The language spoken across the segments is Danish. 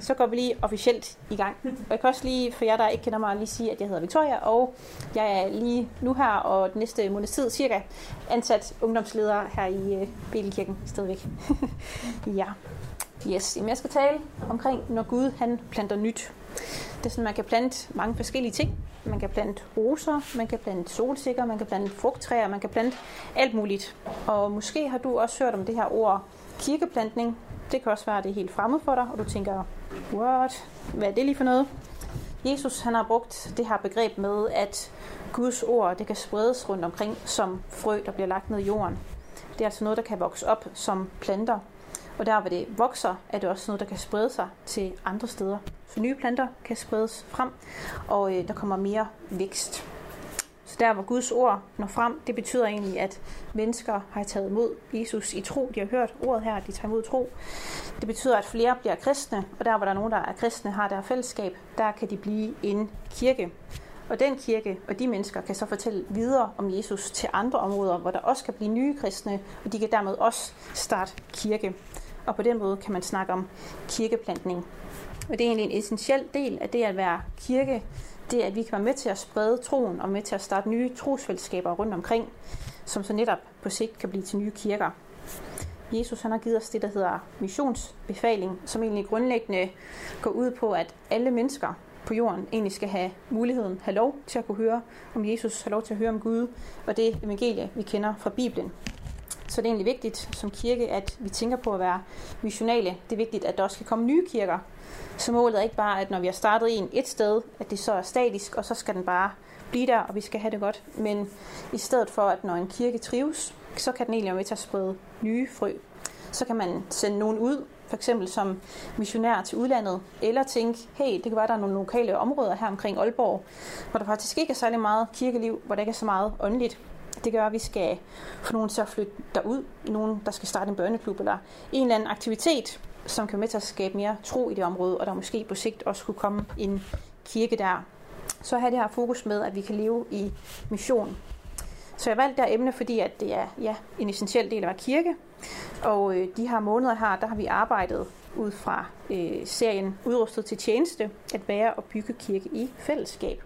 så går vi lige officielt i gang. Og jeg kan også lige, for jer der ikke kender mig, lige sige, at jeg hedder Victoria, og jeg er lige nu her, og den næste måneds tid cirka, ansat ungdomsleder her i øh, Belekirken stadigvæk. ja. Yes, Jamen, jeg skal tale omkring, når Gud han planter nyt. Det er sådan, man kan plante mange forskellige ting. Man kan plante roser, man kan plante solsikker, man kan plante frugttræer, man kan plante alt muligt. Og måske har du også hørt om det her ord kirkeplantning. Det kan også være, at det er helt fremmed for dig, og du tænker, what? Hvad er det lige for noget? Jesus han har brugt det her begreb med, at Guds ord det kan spredes rundt omkring som frø, der bliver lagt ned i jorden. Det er altså noget, der kan vokse op som planter. Og der, hvor det vokser, er det også noget, der kan sprede sig til andre steder. Så nye planter kan spredes frem, og øh, der kommer mere vækst. Så der, hvor Guds ord når frem, det betyder egentlig, at mennesker har taget imod Jesus i tro. De har hørt ordet her, de tager imod tro. Det betyder, at flere bliver kristne, og der, hvor der er nogen, der er kristne, har der fællesskab, der kan de blive en kirke. Og den kirke og de mennesker kan så fortælle videre om Jesus til andre områder, hvor der også kan blive nye kristne, og de kan dermed også starte kirke. Og på den måde kan man snakke om kirkeplantning. Og det er egentlig en essentiel del af det at være kirke, det er, at vi kan være med til at sprede troen og med til at starte nye trosfællesskaber rundt omkring, som så netop på sigt kan blive til nye kirker. Jesus han har givet os det, der hedder missionsbefaling, som egentlig grundlæggende går ud på, at alle mennesker på jorden egentlig skal have muligheden, have lov til at kunne høre om Jesus, have lov til at høre om Gud, og det evangelie, vi kender fra Bibelen. Så det er egentlig vigtigt som kirke, at vi tænker på at være missionale. Det er vigtigt, at der også skal komme nye kirker. Så målet er ikke bare, at når vi har startet en et sted, at det så er statisk, og så skal den bare blive der, og vi skal have det godt. Men i stedet for, at når en kirke trives, så kan den egentlig være med til at sprede nye frø. Så kan man sende nogen ud, for eksempel som missionær til udlandet, eller tænke, hey, det kan være, der er nogle lokale områder her omkring Aalborg, hvor der faktisk ikke er særlig meget kirkeliv, hvor der ikke er så meget åndeligt. Det gør, at vi skal få nogen til at flytte derud, nogen, der skal starte en børneklub, eller en eller anden aktivitet, som kan med til at skabe mere tro i det område, og der måske på sigt også kunne komme en kirke der. Så have det her fokus med, at vi kan leve i mission. Så jeg valgte det her emne, fordi at det er ja, en essentiel del af vores kirke. Og øh, de her måneder her, der har vi arbejdet ud fra øh, serien Udrustet til tjeneste, at være og bygge kirke i fællesskab.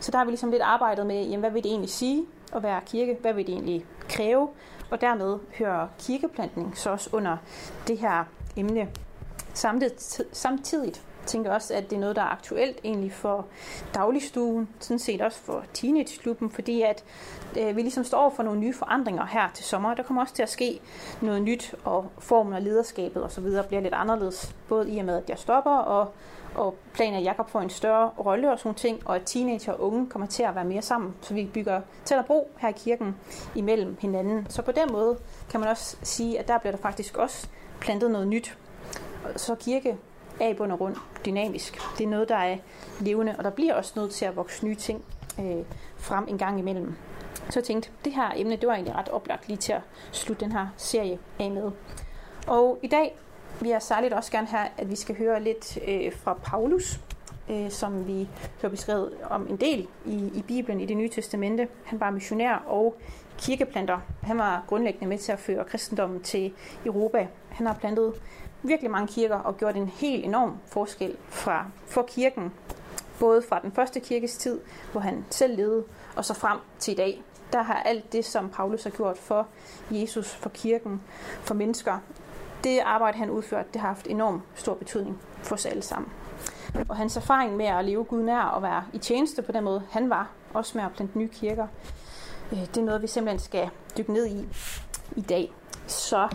Så der har vi ligesom lidt arbejdet med, jamen, hvad vil det egentlig sige at være kirke? Hvad vil det egentlig kræve? Og dermed hører kirkeplantning så også under det her emne. Samtidig tænker også, at det er noget, der er aktuelt egentlig for dagligstuen, sådan set også for teenageklubben, fordi at øh, vi ligesom står for nogle nye forandringer her til sommer. Der kommer også til at ske noget nyt, og formen og lederskabet osv. bliver lidt anderledes, både i og med, at jeg stopper, og, og planen er, at Jacob får en større rolle og sådan ting, og at teenager og unge kommer til at være mere sammen, så vi bygger tæt bro her i kirken imellem hinanden. Så på den måde kan man også sige, at der bliver der faktisk også plantet noget nyt. Så kirke er i bund og grund dynamisk. Det er noget, der er levende, og der bliver også nødt til at vokse nye ting øh, frem en gang imellem. Så jeg tænkte, det her emne, det var egentlig ret oplagt lige til at slutte den her serie af med. Og i dag vi jeg særligt også gerne her, at vi skal høre lidt øh, fra Paulus, øh, som vi hører beskrevet om en del i, i Bibelen i det nye testamente. Han var missionær og kirkeplanter. Han var grundlæggende med til at føre kristendommen til Europa. Han har plantet virkelig mange kirker og gjort en helt enorm forskel fra, for kirken. Både fra den første kirkes tid, hvor han selv levede, og så frem til i dag. Der har alt det, som Paulus har gjort for Jesus, for kirken, for mennesker, det arbejde, han udførte, det har haft enorm stor betydning for os alle sammen. Og hans erfaring med at leve Gud nær og være i tjeneste på den måde, han var, også med at plante nye kirker, øh, det er noget, vi simpelthen skal dykke ned i i dag. Så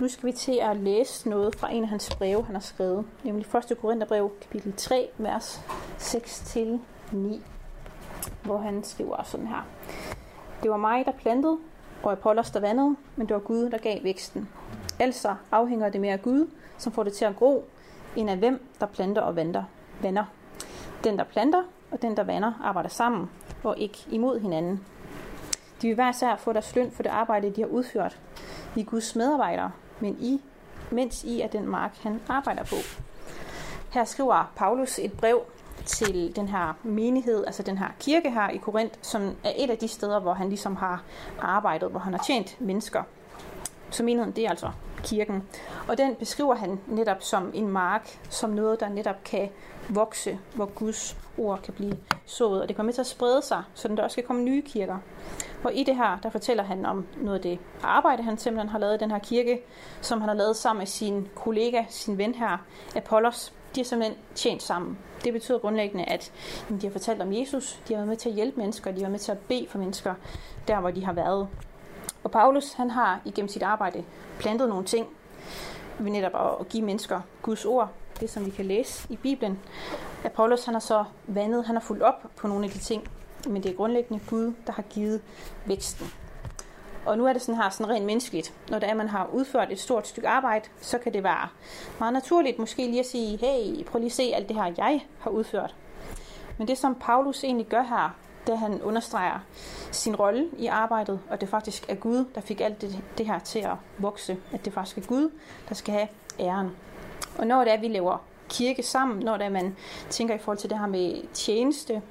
nu skal vi til at læse noget fra en af hans breve, han har skrevet, nemlig 1. Korintherbrev, kapitel 3, vers 6-9, hvor han skriver sådan her. Det var mig, der plantede, og Apollos, der vandede, men det var Gud, der gav væksten. Altså afhænger det mere af Gud, som får det til at gro, end af hvem, der planter og vander. vander. Den, der planter, og den, der vander, arbejder sammen, og ikke imod hinanden. De vil hver især få deres løn for det arbejde, de har udført. Vi er Guds medarbejdere, men I, mens I er den mark, han arbejder på. Her skriver Paulus et brev til den her menighed, altså den her kirke her i Korinth, som er et af de steder, hvor han ligesom har arbejdet, hvor han har tjent mennesker. Så menigheden, det er altså kirken. Og den beskriver han netop som en mark, som noget, der netop kan vokse, hvor Guds ord kan blive sået, og det kommer med til at sprede sig, så der også skal komme nye kirker. Og i det her, der fortæller han om noget af det arbejde, han simpelthen har lavet i den her kirke, som han har lavet sammen med sin kollega, sin ven her, Apollos. De har simpelthen tjent sammen. Det betyder grundlæggende, at de har fortalt om Jesus, de har været med til at hjælpe mennesker, de har været med til at bede for mennesker, der hvor de har været. Og Paulus, han har igennem sit arbejde plantet nogle ting, ved netop at give mennesker Guds ord, det som vi kan læse i Bibelen. Apollos, han har så vandet, han har fulgt op på nogle af de ting, men det er grundlæggende Gud, der har givet væksten. Og nu er det sådan her sådan rent menneskeligt. Når det er, at man har udført et stort stykke arbejde, så kan det være meget naturligt måske lige at sige, hey, prøv lige at se alt det her, jeg har udført. Men det, som Paulus egentlig gør her, det han understreger sin rolle i arbejdet, og det faktisk er Gud, der fik alt det, det her til at vokse. At det faktisk er Gud, der skal have æren. Og når det er, at vi laver kirke sammen, når det er, at man tænker i forhold til det her med tjeneste,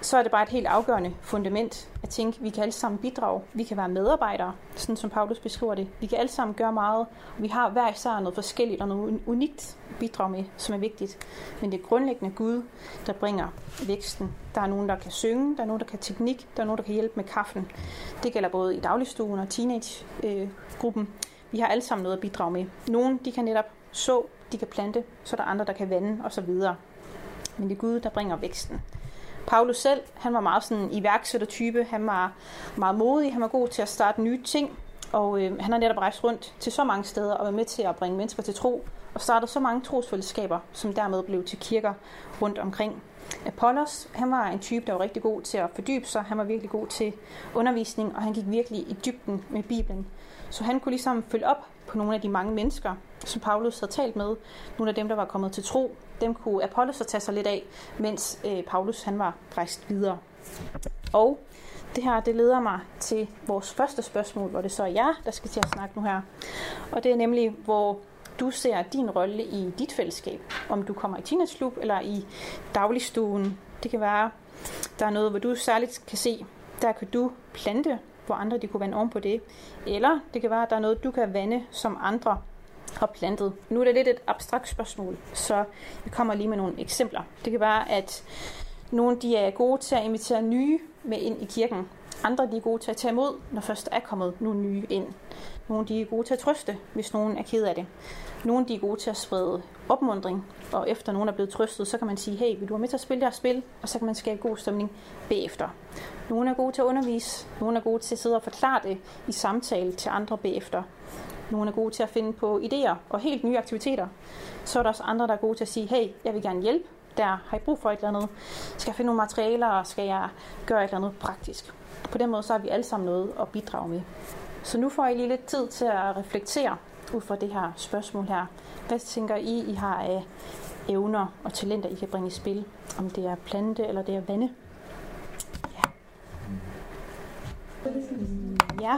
så er det bare et helt afgørende fundament at tænke, at vi kan alle sammen bidrage. Vi kan være medarbejdere, sådan som Paulus beskriver det. Vi kan alle sammen gøre meget. Vi har hver især noget forskelligt og noget unikt bidrag med, som er vigtigt. Men det er grundlæggende Gud, der bringer væksten. Der er nogen, der kan synge, der er nogen, der kan teknik, der er nogen, der kan hjælpe med kaffen. Det gælder både i dagligstuen og teenagegruppen. Vi har alle sammen noget at bidrage med. Nogen, de kan netop så, de kan plante, så er der andre, der kan vande osv. Men det er Gud, der bringer væksten. Paulus selv, han var meget sådan iværksættertype. Han var meget modig, han var god til at starte nye ting. Og øh, han har netop rejst rundt til så mange steder og været med til at bringe mennesker til tro. Og startet så mange trosfællesskaber, som dermed blev til kirker rundt omkring. Apollos, han var en type, der var rigtig god til at fordybe sig. Han var virkelig god til undervisning, og han gik virkelig i dybden med Bibelen. Så han kunne ligesom følge op på nogle af de mange mennesker, som Paulus havde talt med. Nogle af dem, der var kommet til tro, dem kunne Apollos så tage sig lidt af, mens øh, Paulus han var rejst videre. Og det her, det leder mig til vores første spørgsmål, hvor det så er jer, der skal til at snakke nu her. Og det er nemlig, hvor du ser din rolle i dit fællesskab. Om du kommer i teenageklub eller i dagligstuen. Det kan være, der er noget, hvor du særligt kan se, der kan du plante, hvor andre de kunne vande oven på det. Eller det kan være, at der er noget, du kan vande, som andre har plantet. Nu er det lidt et abstrakt spørgsmål, så jeg kommer lige med nogle eksempler. Det kan være, at nogle de er gode til at invitere nye med ind i kirken. Andre de er gode til at tage imod, når først er kommet nogle nye ind. Nogle de er gode til at trøste, hvis nogen er ked af det. Nogle de er gode til at sprede opmundring, og efter nogen er blevet trøstet, så kan man sige, hey, vil du være med til at spille det her spil? Og så kan man skabe god stemning bagefter. Nogle er gode til at undervise, nogle er gode til at sidde og forklare det i samtale til andre bagefter. Nogle er gode til at finde på idéer og helt nye aktiviteter. Så er der også andre, der er gode til at sige, hey, jeg vil gerne hjælpe. Der har I brug for et eller andet. Skal jeg finde nogle materialer? Skal jeg gøre et eller andet praktisk? På den måde så har vi alle sammen noget at bidrage med. Så nu får I lige lidt tid til at reflektere ud fra det her spørgsmål her. Hvad tænker I, I har af evner og talenter, I kan bringe i spil? Om det er plante eller det er vande? Ja. Ja,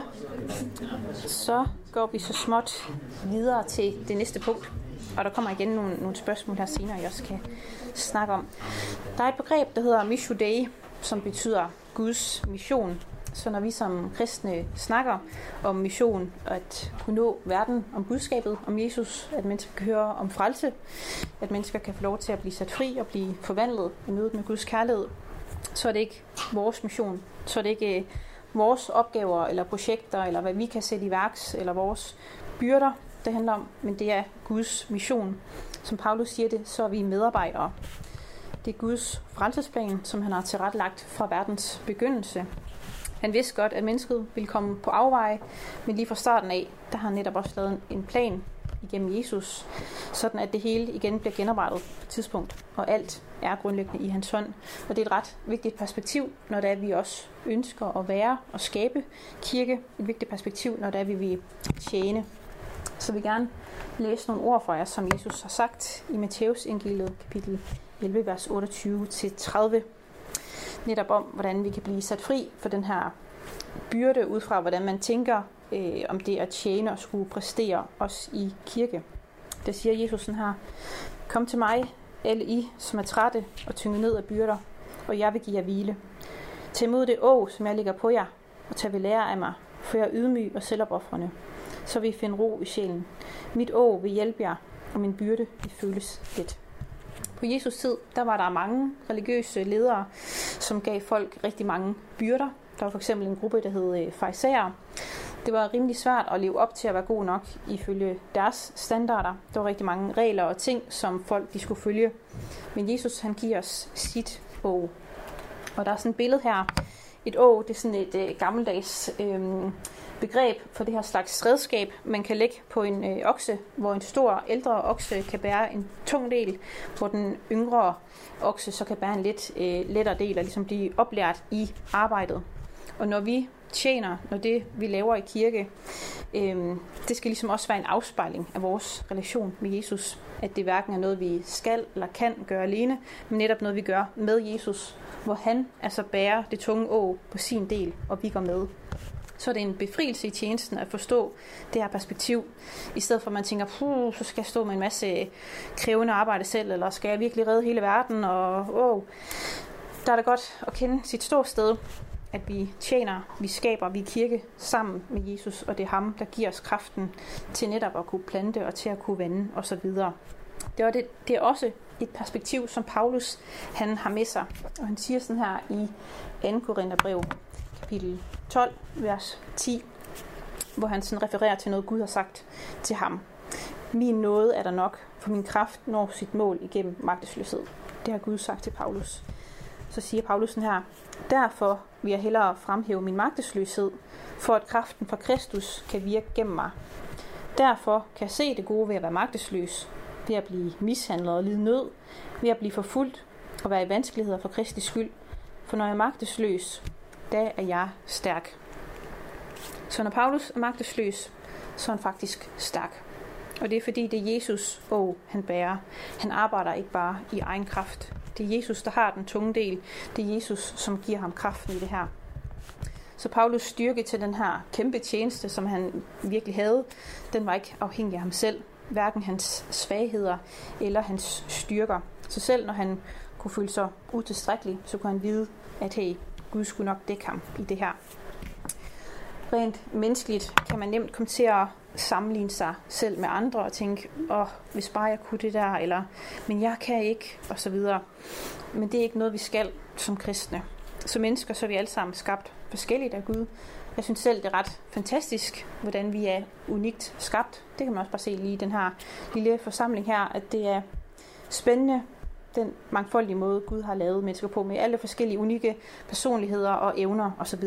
så går vi så småt videre til det næste punkt. Og der kommer igen nogle, nogle spørgsmål her senere, jeg også kan snakke om. Der er et begreb, der hedder Mishu Dei, som betyder Guds mission. Så når vi som kristne snakker om mission, at kunne nå verden, om budskabet, om Jesus, at mennesker kan høre om frelse, at mennesker kan få lov til at blive sat fri og blive forvandlet i mødet med Guds kærlighed, så er det ikke vores mission. Så er det ikke vores opgaver eller projekter, eller hvad vi kan sætte i værks, eller vores byrder, det handler om, men det er Guds mission. Som Paulus siger det, så er vi medarbejdere. Det er Guds frelsesplan, som han har tilrettelagt fra verdens begyndelse. Han vidste godt, at mennesket ville komme på afveje, men lige fra starten af, der har han netop også lavet en plan igennem Jesus, sådan at det hele igen bliver genoprettet på et tidspunkt, og alt er grundlæggende i hans hånd. Og det er et ret vigtigt perspektiv, når det er, at vi også ønsker at være og skabe kirke. Et vigtigt perspektiv, når det er, at vi vil tjene. Så vil gerne læse nogle ord fra jer, som Jesus har sagt i Matthæus evangeliet kapitel 11, vers 28-30. Netop om, hvordan vi kan blive sat fri for den her byrde ud fra, hvordan man tænker øh, om det at tjene og skulle præstere os i kirke. Det siger Jesus sådan her. Kom til mig, alle I, som er trætte og tynget ned af byrder, og jeg vil give jer hvile. Tag imod det å, som jeg ligger på jer, og tag ved lære af mig, for jeg er ydmyg og selvopoffrende. så vil I finde ro i sjælen. Mit å vil hjælpe jer, og min byrde vil føles let. På Jesus tid, der var der mange religiøse ledere, som gav folk rigtig mange byrder. Der var for eksempel en gruppe, der hed øh, farisæer. Det var rimelig svært at leve op til at være god nok ifølge deres standarder. Der var rigtig mange regler og ting, som folk de skulle følge. Men Jesus han giver os sit å. Og der er sådan et billede her. Et å, det er sådan et øh, gammeldags øh, begreb for det her slags redskab, man kan lægge på en øh, okse, hvor en stor ældre okse kan bære en tung del, hvor den yngre okse så kan bære en lidt øh, lettere del og ligesom blive oplært i arbejdet. Og når vi tjener, når det vi laver i kirke, øh, det skal ligesom også være en afspejling af vores relation med Jesus. At det hverken er noget, vi skal eller kan gøre alene, men netop noget, vi gør med Jesus, hvor han altså bærer det tunge å på sin del, og vi går med så er det en befrielse i tjenesten at forstå det her perspektiv, i stedet for at man tænker, Puh, så skal jeg stå med en masse krævende arbejde selv, eller skal jeg virkelig redde hele verden, og oh. der er det godt at kende sit ståsted, at vi tjener, vi skaber, vi er kirke sammen med Jesus, og det er ham, der giver os kraften til netop at kunne plante og til at kunne vande osv. Det var det, det er også et perspektiv, som Paulus han har med sig, og han siger sådan her i 2. Korintherbrev, kapitel 12, vers 10, hvor han sådan refererer til noget, Gud har sagt til ham. Min nåde er der nok, for min kraft når sit mål igennem magtesløshed. Det har Gud sagt til Paulus. Så siger Paulusen her, derfor vil jeg hellere fremhæve min magtesløshed, for at kraften fra Kristus kan virke gennem mig. Derfor kan jeg se det gode ved at være magtesløs, ved at blive mishandlet og lide nød, ved at blive forfulgt og være i vanskeligheder for Kristi skyld. For når jeg er magtesløs, da er jeg stærk. Så når Paulus er magtesløs, så er han faktisk stærk. Og det er fordi, det er Jesus, og han bærer. Han arbejder ikke bare i egen kraft. Det er Jesus, der har den tunge del. Det er Jesus, som giver ham kraften i det her. Så Paulus styrke til den her kæmpe tjeneste, som han virkelig havde, den var ikke afhængig af ham selv. Hverken hans svagheder eller hans styrker. Så selv når han kunne føle sig utilstrækkelig, så kunne han vide, at hey, Gud skulle nok dække ham i det her. Rent menneskeligt kan man nemt komme til at sammenligne sig selv med andre og tænke, åh, oh, hvis bare jeg kunne det der, eller men jeg kan ikke, og så videre. Men det er ikke noget, vi skal som kristne. Som mennesker, så er vi alle sammen skabt forskelligt af Gud. Jeg synes selv, det er ret fantastisk, hvordan vi er unikt skabt. Det kan man også bare se lige i den her lille forsamling her, at det er spændende den mangfoldige måde, Gud har lavet mennesker på, med alle forskellige unikke personligheder og evner osv.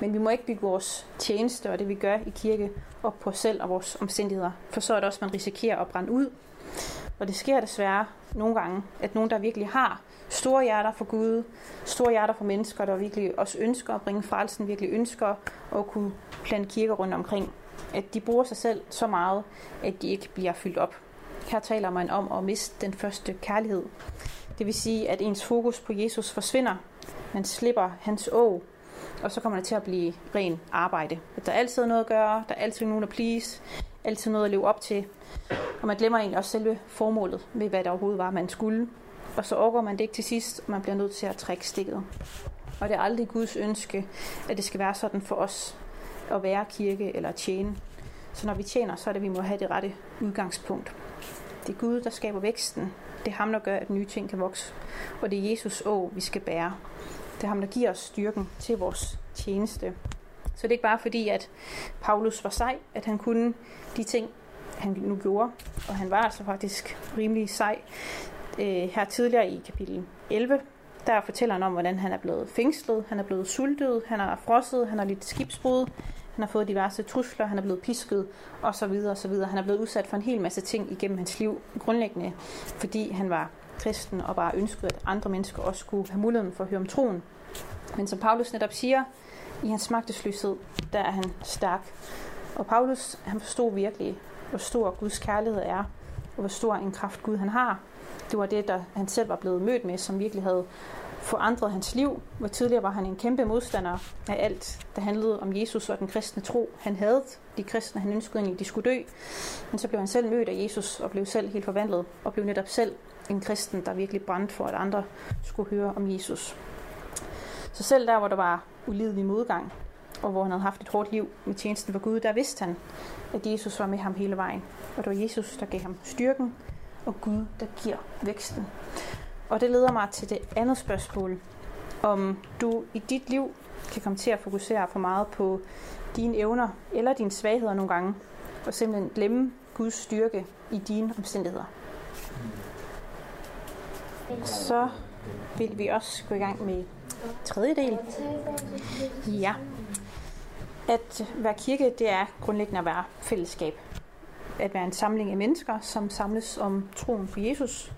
Men vi må ikke bygge vores tjeneste og det, vi gør i kirke, op på os selv og vores omstændigheder. For så er det også, at man risikerer at brænde ud. Og det sker desværre nogle gange, at nogen, der virkelig har store hjerter for Gud, store hjerter for mennesker, der virkelig også ønsker at bringe frelsen, virkelig ønsker at kunne plante kirker rundt omkring, at de bruger sig selv så meget, at de ikke bliver fyldt op. Her taler man om at miste den første kærlighed. Det vil sige, at ens fokus på Jesus forsvinder. Man slipper hans å, og så kommer det til at blive ren arbejde. At der er altid noget at gøre, der er altid nogen at please, altid noget at leve op til. Og man glemmer egentlig også selve formålet med, hvad der overhovedet var, man skulle. Og så overgår man det ikke til sidst, og man bliver nødt til at trække stikket. Og det er aldrig Guds ønske, at det skal være sådan for os at være kirke eller tjene. Så når vi tjener, så er det, at vi må have det rette udgangspunkt. Det er Gud, der skaber væksten. Det er ham, der gør, at nye ting kan vokse. Og det er Jesus å, vi skal bære. Det er ham, der giver os styrken til vores tjeneste. Så det er ikke bare fordi, at Paulus var sej, at han kunne de ting, han nu gjorde. Og han var altså faktisk rimelig sej. Øh, her tidligere i kapitel 11, der fortæller han om, hvordan han er blevet fængslet, han er blevet sultet, han er frosset, han har lidt skibsbrud, han har fået diverse trusler, han er blevet pisket osv. videre. Han er blevet udsat for en hel masse ting igennem hans liv, grundlæggende fordi han var kristen og bare ønskede, at andre mennesker også skulle have muligheden for at høre om troen. Men som Paulus netop siger, i hans magtesløshed, der er han stærk. Og Paulus, han forstod virkelig, hvor stor Guds kærlighed er, og hvor stor en kraft Gud han har. Det var det, der han selv var blevet mødt med, som virkelig havde forandret hans liv, hvor tidligere var han en kæmpe modstander af alt, der handlede om Jesus og den kristne tro. Han havde de kristne, han ønskede egentlig, de skulle dø. Men så blev han selv mødt af Jesus og blev selv helt forvandlet og blev netop selv en kristen, der virkelig brændte for, at andre skulle høre om Jesus. Så selv der, hvor der var ulidelig modgang, og hvor han havde haft et hårdt liv med tjenesten for Gud, der vidste han, at Jesus var med ham hele vejen. Og det var Jesus, der gav ham styrken, og Gud, der giver væksten. Og det leder mig til det andet spørgsmål, om du i dit liv kan komme til at fokusere for meget på dine evner eller dine svagheder nogle gange, og simpelthen glemme Guds styrke i dine omstændigheder. Så vil vi også gå i gang med tredje del. Ja. At være kirke, det er grundlæggende at være fællesskab. At være en samling af mennesker, som samles om troen på Jesus,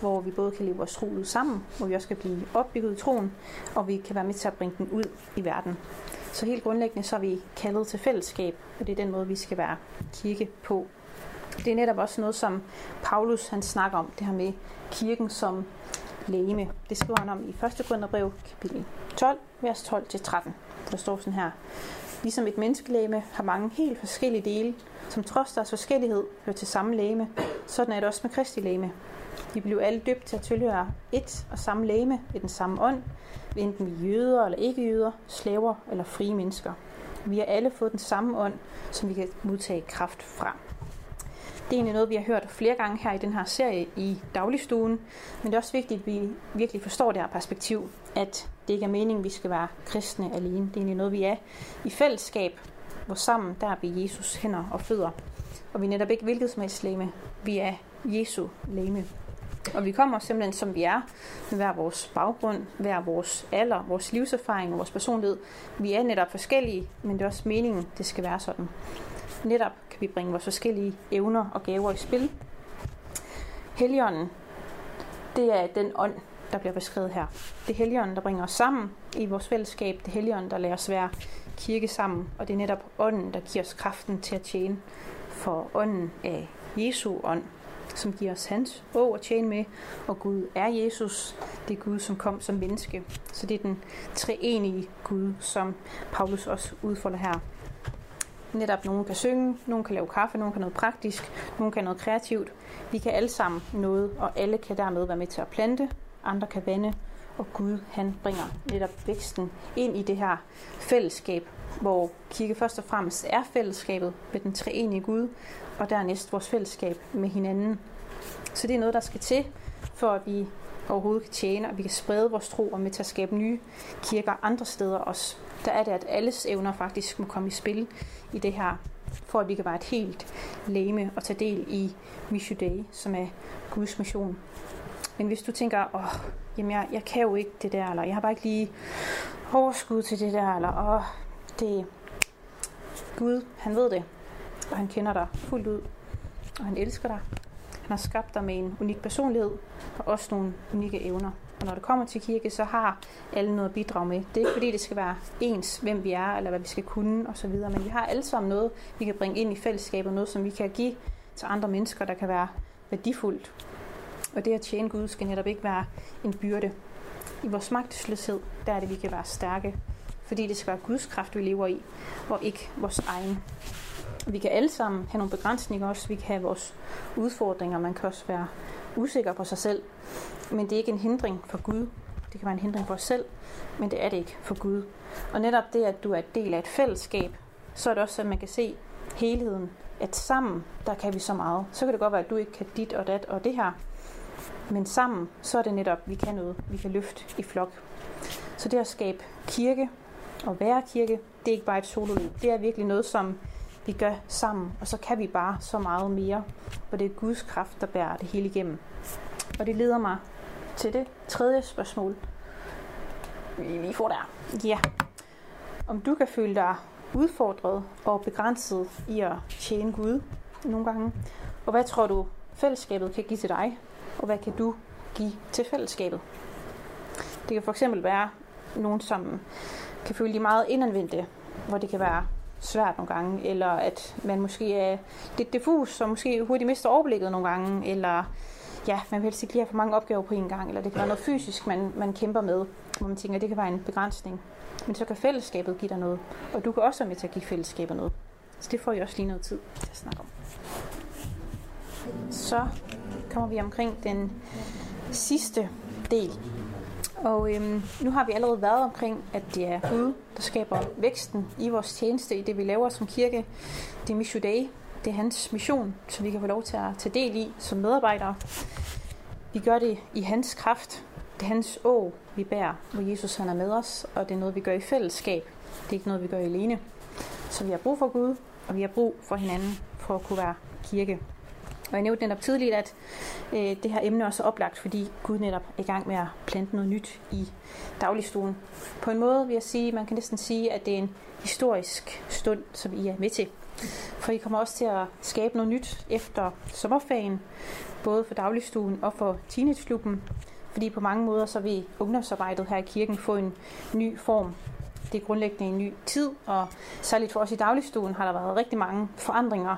hvor vi både kan leve vores tro ud sammen, hvor vi også kan blive opbygget i troen, og vi kan være med til at bringe den ud i verden. Så helt grundlæggende så er vi kaldet til fællesskab, og det er den måde, vi skal være kirke på. Det er netop også noget, som Paulus han snakker om, det her med kirken som lægeme. Det skriver han om i 1. Korintherbrev, kapitel 12, vers 12-13. Der står sådan her. Ligesom et menneskelægeme har mange helt forskellige dele, som trods deres forskellighed hører til samme lægeme, sådan er det også med Kristi lægeme. Vi blev alle døbt til at tilhøre et og samme lægeme i den samme ånd, enten vi jøder eller ikke jøder, slaver eller frie mennesker. Vi har alle fået den samme ånd, som vi kan modtage kraft fra. Det er egentlig noget, vi har hørt flere gange her i den her serie i dagligstuen, men det er også vigtigt, at vi virkelig forstår det her perspektiv, at det ikke er meningen, at vi skal være kristne alene. Det er egentlig noget, vi er i fællesskab, hvor sammen der er vi Jesus hænder og fødder. Og vi er netop ikke hvilket som helst læme. Vi er Jesu læme. Og vi kommer simpelthen som vi er, med hver vores baggrund, hver vores alder, vores livserfaring og vores personlighed. Vi er netop forskellige, men det er også meningen, det skal være sådan. Netop kan vi bringe vores forskellige evner og gaver i spil. Helligånden, det er den ånd, der bliver beskrevet her. Det er Helligånden, der bringer os sammen i vores fællesskab. Det er Helligånden, der lader os være kirke sammen. Og det er netop ånden, der giver os kraften til at tjene. For ånden af Jesu ånd, som giver os hans å at tjene med. Og Gud er Jesus. Det er Gud, som kom som menneske. Så det er den treenige Gud, som Paulus også udfolder her netop nogen kan synge, nogen kan lave kaffe, nogen kan noget praktisk, nogen kan noget kreativt. Vi kan alle sammen noget, og alle kan dermed være med til at plante, andre kan vande, og Gud han bringer netop væksten ind i det her fællesskab, hvor kirke først og fremmest er fællesskabet med den treenige Gud, og dernæst vores fællesskab med hinanden. Så det er noget, der skal til, for at vi overhovedet kan tjene, og vi kan sprede vores tro og med til at skabe nye kirker andre steder også. Der er det, at alles evner faktisk må komme i spil i det her, for at vi kan være et helt læme og tage del i Mission Day, som er Guds mission. Men hvis du tænker, åh, jamen jeg, jeg kan jo ikke det der, eller jeg har bare ikke lige overskud til det der, eller åh, det Gud, han ved det, og han kender dig fuldt ud, og han elsker dig. Han har skabt dig med en unik personlighed, og også nogle unikke evner. Og når det kommer til kirke, så har alle noget at bidrage med. Det er ikke fordi, det skal være ens, hvem vi er, eller hvad vi skal kunne osv., men vi har alle sammen noget, vi kan bringe ind i fællesskabet, noget, som vi kan give til andre mennesker, der kan være værdifuldt. Og det at tjene Gud skal netop ikke være en byrde. I vores magtesløshed, der er det, vi kan være stærke, fordi det skal være Guds kraft, vi lever i, og ikke vores egen. Vi kan alle sammen have nogle begrænsninger også. Vi kan have vores udfordringer. Man kan også være usikker på sig selv. Men det er ikke en hindring for Gud. Det kan være en hindring for os selv, men det er det ikke for Gud. Og netop det, at du er del af et fællesskab, så er det også, at man kan se helheden. At sammen, der kan vi så meget. Så kan det godt være, at du ikke kan dit og dat og det her. Men sammen, så er det netop, vi kan noget. Vi kan løfte i flok. Så det at skabe kirke og være kirke, det er ikke bare et sololiv. Det er virkelig noget, som vi gør sammen, og så kan vi bare så meget mere, for det er Guds kraft, der bærer det hele igennem. Og det leder mig til det tredje spørgsmål, vi lige får der. Ja. Om du kan føle dig udfordret og begrænset i at tjene Gud nogle gange, og hvad tror du fællesskabet kan give til dig, og hvad kan du give til fællesskabet? Det kan for eksempel være nogen, som kan føle de meget indadvendte, hvor det kan være svært nogle gange, eller at man måske er lidt diffus, og måske hurtigt mister overblikket nogle gange, eller ja, man vil helst ikke lige have for mange opgaver på en gang, eller det kan være noget fysisk, man, man kæmper med, hvor man tænker, at det kan være en begrænsning. Men så kan fællesskabet give dig noget, og du kan også være med til at give fællesskabet noget. Så det får I også lige noget tid til at snakke om. Så kommer vi omkring den sidste del. Og øhm, nu har vi allerede været omkring, at det er Gud, der skaber væksten i vores tjeneste, i det vi laver som kirke. Det er Mission Day. Det er hans mission, som vi kan få lov til at tage del i som medarbejdere. Vi gør det i hans kraft. Det er hans å, vi bærer, hvor Jesus han er med os, og det er noget, vi gør i fællesskab. Det er ikke noget, vi gør alene. Så vi har brug for Gud, og vi har brug for hinanden for at kunne være kirke. Og jeg nævnte netop tidligt, at øh, det her emne også er oplagt, fordi Gud netop er i gang med at plante noget nyt i dagligstuen. På en måde vil jeg sige, man kan næsten sige, at det er en historisk stund, som I er med til. For I kommer også til at skabe noget nyt efter sommerferien, både for dagligstuen og for teenageklubben. Fordi på mange måder så vil ungdomsarbejdet her i kirken få en ny form. Det er grundlæggende en ny tid, og særligt for os i dagligstuen har der været rigtig mange forandringer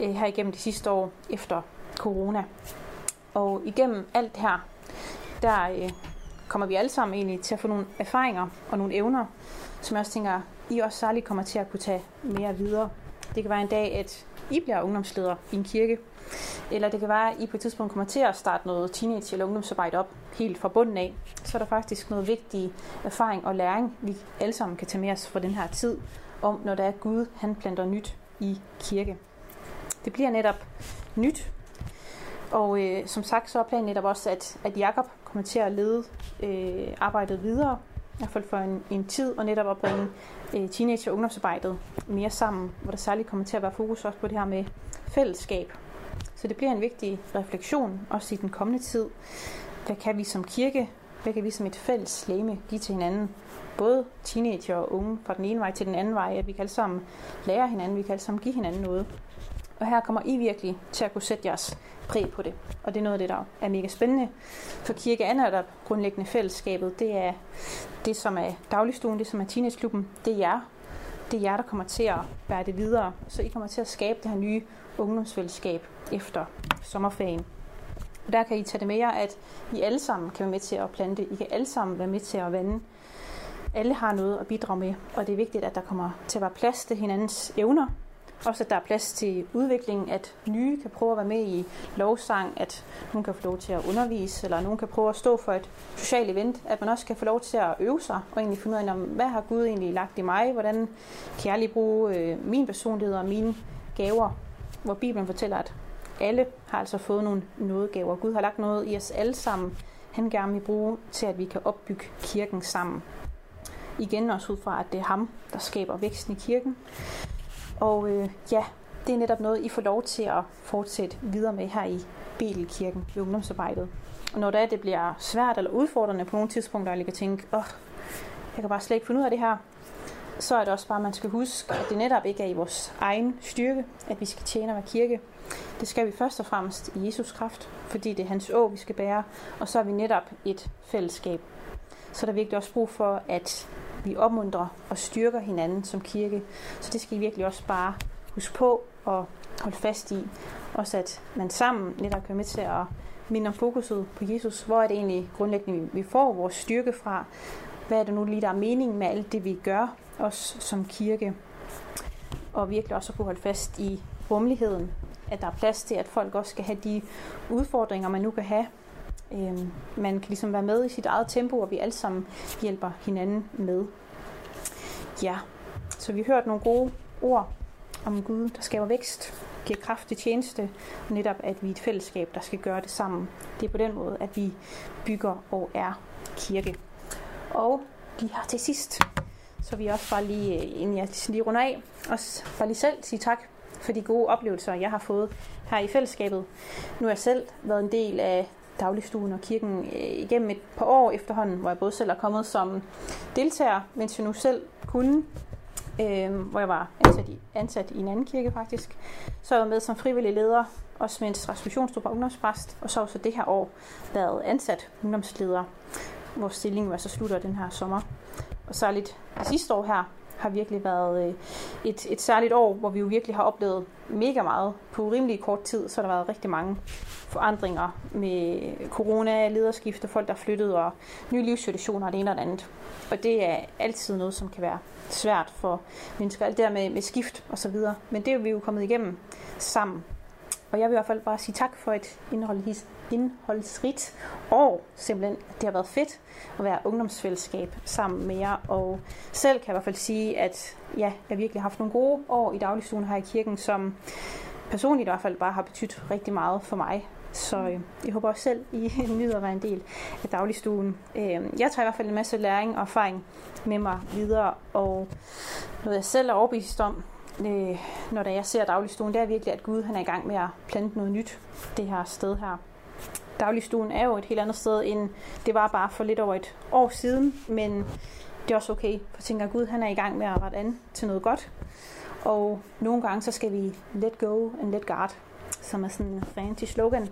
øh, her igennem de sidste år efter corona. Og igennem alt her, der øh, kommer vi alle sammen egentlig til at få nogle erfaringer og nogle evner, som jeg også tænker, I også særligt kommer til at kunne tage mere videre. Det kan være en dag, at I bliver ungdomsleder i en kirke, eller det kan være, at I på et tidspunkt kommer til at starte noget teenage- eller ungdomsarbejde op helt fra bunden af. Så er der faktisk noget vigtig erfaring og læring, vi alle sammen kan tage med os fra den her tid, om når der er Gud, han planter nyt i kirke. Det bliver netop nyt. Og øh, som sagt, så er planen netop også, at, at Jakob kommer til at lede øh, arbejdet videre, i hvert fald for en, en tid, og netop at bringe øh, teenage- og ungdomsarbejdet mere sammen, hvor der særligt kommer til at være fokus også på det her med fællesskab. Så det bliver en vigtig refleksion, også i den kommende tid. Hvad kan vi som kirke, hvad kan vi som et fælles læme give til hinanden? Både teenager og unge fra den ene vej til den anden vej, at vi kan alle sammen lære hinanden, vi kan alle sammen give hinanden noget. Og her kommer I virkelig til at kunne sætte jeres præg på det. Og det er noget af det, der er mega spændende. For kirke er der grundlæggende fællesskabet. Det er det, som er dagligstuen, det som er teenageklubben. Det er jer. Det er jer, der kommer til at bære det videre. Så I kommer til at skabe det her nye ungdomsfællesskab efter sommerferien. Og der kan I tage det med jer, at I alle sammen kan være med til at plante. I kan alle sammen være med til at vande. Alle har noget at bidrage med, og det er vigtigt, at der kommer til at være plads til hinandens evner, også at der er plads til udviklingen, at nye kan prøve at være med i lovsang, at nogen kan få lov til at undervise, eller nogen kan prøve at stå for et socialt event, at man også kan få lov til at øve sig, og egentlig finde ud af, hvad har Gud egentlig lagt i mig, hvordan kan jeg lige bruge øh, min personlighed og mine gaver, hvor Bibelen fortæller, at alle har altså fået nogle nådegaver. Gud har lagt noget i os alle sammen, han gerne vil bruge til, at vi kan opbygge kirken sammen. Igen også ud fra, at det er ham, der skaber væksten i kirken. Og øh, ja, det er netop noget, I får lov til at fortsætte videre med her i Belkirken ved ungdomsarbejdet. Og når det, er, det bliver svært eller udfordrende på nogle tidspunkter, og I kan tænke, åh, oh, jeg kan bare slet ikke finde ud af det her, så er det også bare, at man skal huske, at det netop ikke er i vores egen styrke, at vi skal tjene og kirke. Det skal vi først og fremmest i Jesus kraft, fordi det er hans å, vi skal bære, og så er vi netop et fællesskab. Så der er virkelig også brug for, at vi opmuntrer og styrker hinanden som kirke. Så det skal I virkelig også bare huske på og holde fast i. Også at man sammen netop kan med til at minde om fokuset på Jesus. Hvor er det egentlig grundlæggende, vi får vores styrke fra? Hvad er det nu lige, der er meningen med alt det, vi gør, os som kirke? Og virkelig også at kunne holde fast i rummeligheden. At der er plads til, at folk også skal have de udfordringer, man nu kan have Øh, man kan ligesom være med i sit eget tempo, og vi alle sammen hjælper hinanden med. Ja, så vi har hørt nogle gode ord om Gud, der skaber vækst, giver kraft til tjeneste, og netop at vi er et fællesskab, der skal gøre det sammen. Det er på den måde, at vi bygger og er kirke. Og lige her til sidst, så vi også bare lige, øh, inden jeg lige runder af, også bare lige selv sige tak for de gode oplevelser, jeg har fået her i fællesskabet. Nu har jeg selv været en del af dagligstuen og kirken øh, igennem et par år efterhånden, hvor jeg både selv er kommet som deltager, mens jeg nu selv kunne, øh, hvor jeg var ansat i, ansat i en anden kirke faktisk. Så jeg var med som frivillig leder, også mens Rasmus Jonstrup var ungdomspræst, og så også det her år været ansat ungdomsleder, hvor stillingen var så slutter den her sommer. Og særligt det sidste år her, har virkelig været øh, et, et særligt år, hvor vi jo virkelig har oplevet mega meget på urimelig kort tid, så har der været rigtig mange forandringer med corona, lederskifte, folk der er flyttet og nye livssituationer og det ene og det andet. Og det er altid noget, som kan være svært for mennesker. Alt det der med, med skift og så videre. Men det er vi jo kommet igennem sammen. Og jeg vil i hvert fald bare sige tak for et indhold indholdsrigt år. Simpelthen, det har været fedt at være ungdomsfællesskab sammen med jer. Og selv kan jeg i hvert fald sige, at ja, jeg virkelig har haft nogle gode år i dagligstuen her i kirken, som personligt i hvert fald bare har betydet rigtig meget for mig. Så øh, jeg håber også selv, I nyder at være en del af dagligstuen. Øh, jeg tager i hvert fald en masse læring og erfaring med mig videre, og noget jeg selv er overbevist om, øh, når jeg ser dagligstuen, det er virkelig, at Gud han er i gang med at plante noget nyt det her sted her. Dagligstuen er jo et helt andet sted, end det var bare for lidt over et år siden, men det er også okay, for tænker Gud han er i gang med at rette an til noget godt. Og nogle gange så skal vi let go and let guard, som er sådan en fancy slogan.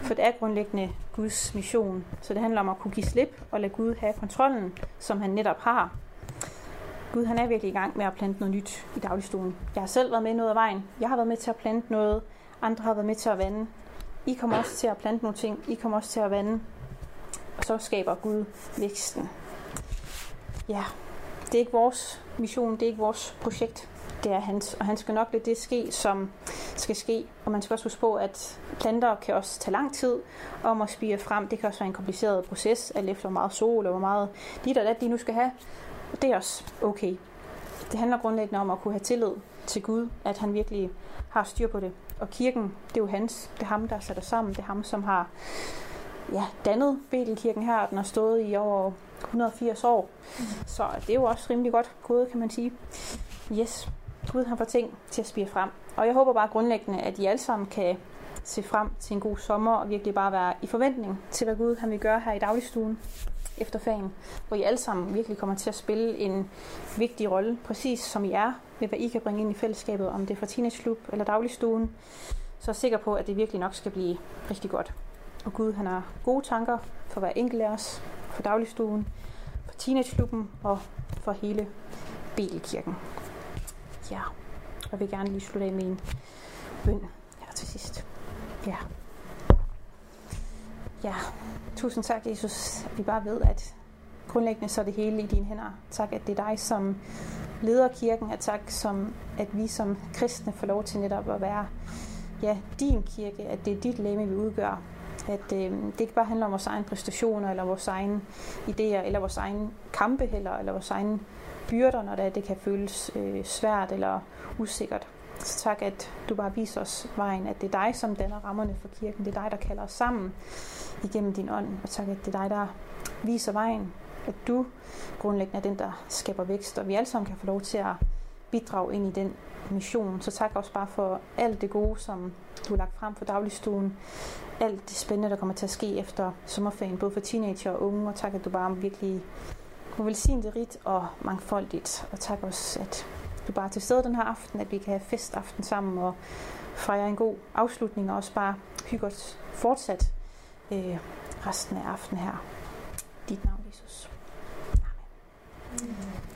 For det er grundlæggende Guds mission. Så det handler om at kunne give slip og lade Gud have kontrollen, som han netop har. Gud han er virkelig i gang med at plante noget nyt i dagligstuen. Jeg har selv været med noget af vejen. Jeg har været med til at plante noget. Andre har været med til at vande. I kommer også til at plante nogle ting. I kommer også til at vande. Og så skaber Gud væksten. Ja, det er ikke vores mission, det er ikke vores projekt det er hans, og han skal nok lade det ske, som skal ske. Og man skal også huske på, at planter kan også tage lang tid om at spire frem. Det kan også være en kompliceret proces, alt efter hvor meget sol og hvor meget dit og dat de nu skal have. Og det er også okay. Det handler grundlæggende om at kunne have tillid til Gud, at han virkelig har styr på det. Og kirken, det er jo hans. Det er ham, der sætter sammen. Det er ham, som har ja, dannet Betelkirken her. Den har stået i over 180 år. Mm. Så det er jo også rimelig godt gået, kan man sige. Yes. Gud har fået ting til at spire frem. Og jeg håber bare grundlæggende, at I alle sammen kan se frem til en god sommer og virkelig bare være i forventning til, hvad Gud han vil gøre her i dagligstuen efter fagen, hvor I alle sammen virkelig kommer til at spille en vigtig rolle, præcis som I er, med hvad I kan bringe ind i fællesskabet, om det er fra teenageklub eller dagligstuen. Så jeg er sikker på, at det virkelig nok skal blive rigtig godt. Og Gud han har gode tanker for hver enkelt af os, for dagligstuen, for teenageklubben og for hele Belkirken. Ja, og jeg vil gerne lige slutte af med en bøn her til sidst. Ja. Ja, tusind tak, Jesus, vi bare ved, at grundlæggende så er det hele i dine hænder. Tak, at det er dig, som leder kirken, og tak, som, at vi som kristne får lov til netop at være ja, din kirke, at det er dit læme, vi udgør. At øh, det ikke bare handler om vores egen præstationer, eller vores egen idéer, eller vores egen kampe heller, eller vores egen byrder, når det, er, det kan føles øh, svært eller usikkert. Så tak, at du bare viser os vejen, at det er dig, som danner rammerne for kirken. Det er dig, der kalder os sammen igennem din ånd. Og tak, at det er dig, der viser vejen. At du grundlæggende er den, der skaber vækst. Og vi alle sammen kan få lov til at bidrage ind i den mission. Så tak også bare for alt det gode, som du har lagt frem for dagligstuen. Alt det spændende, der kommer til at ske efter sommerferien, både for teenager og unge. Og tak, at du bare virkelig må velsigne det rigt og mangfoldigt. Og tak også, at du bare er til stede den her aften, at vi kan have festaften sammen og fejre en god afslutning og også bare hygge os fortsat øh, resten af aftenen her. Dit navn, Jesus. Amen. Mm.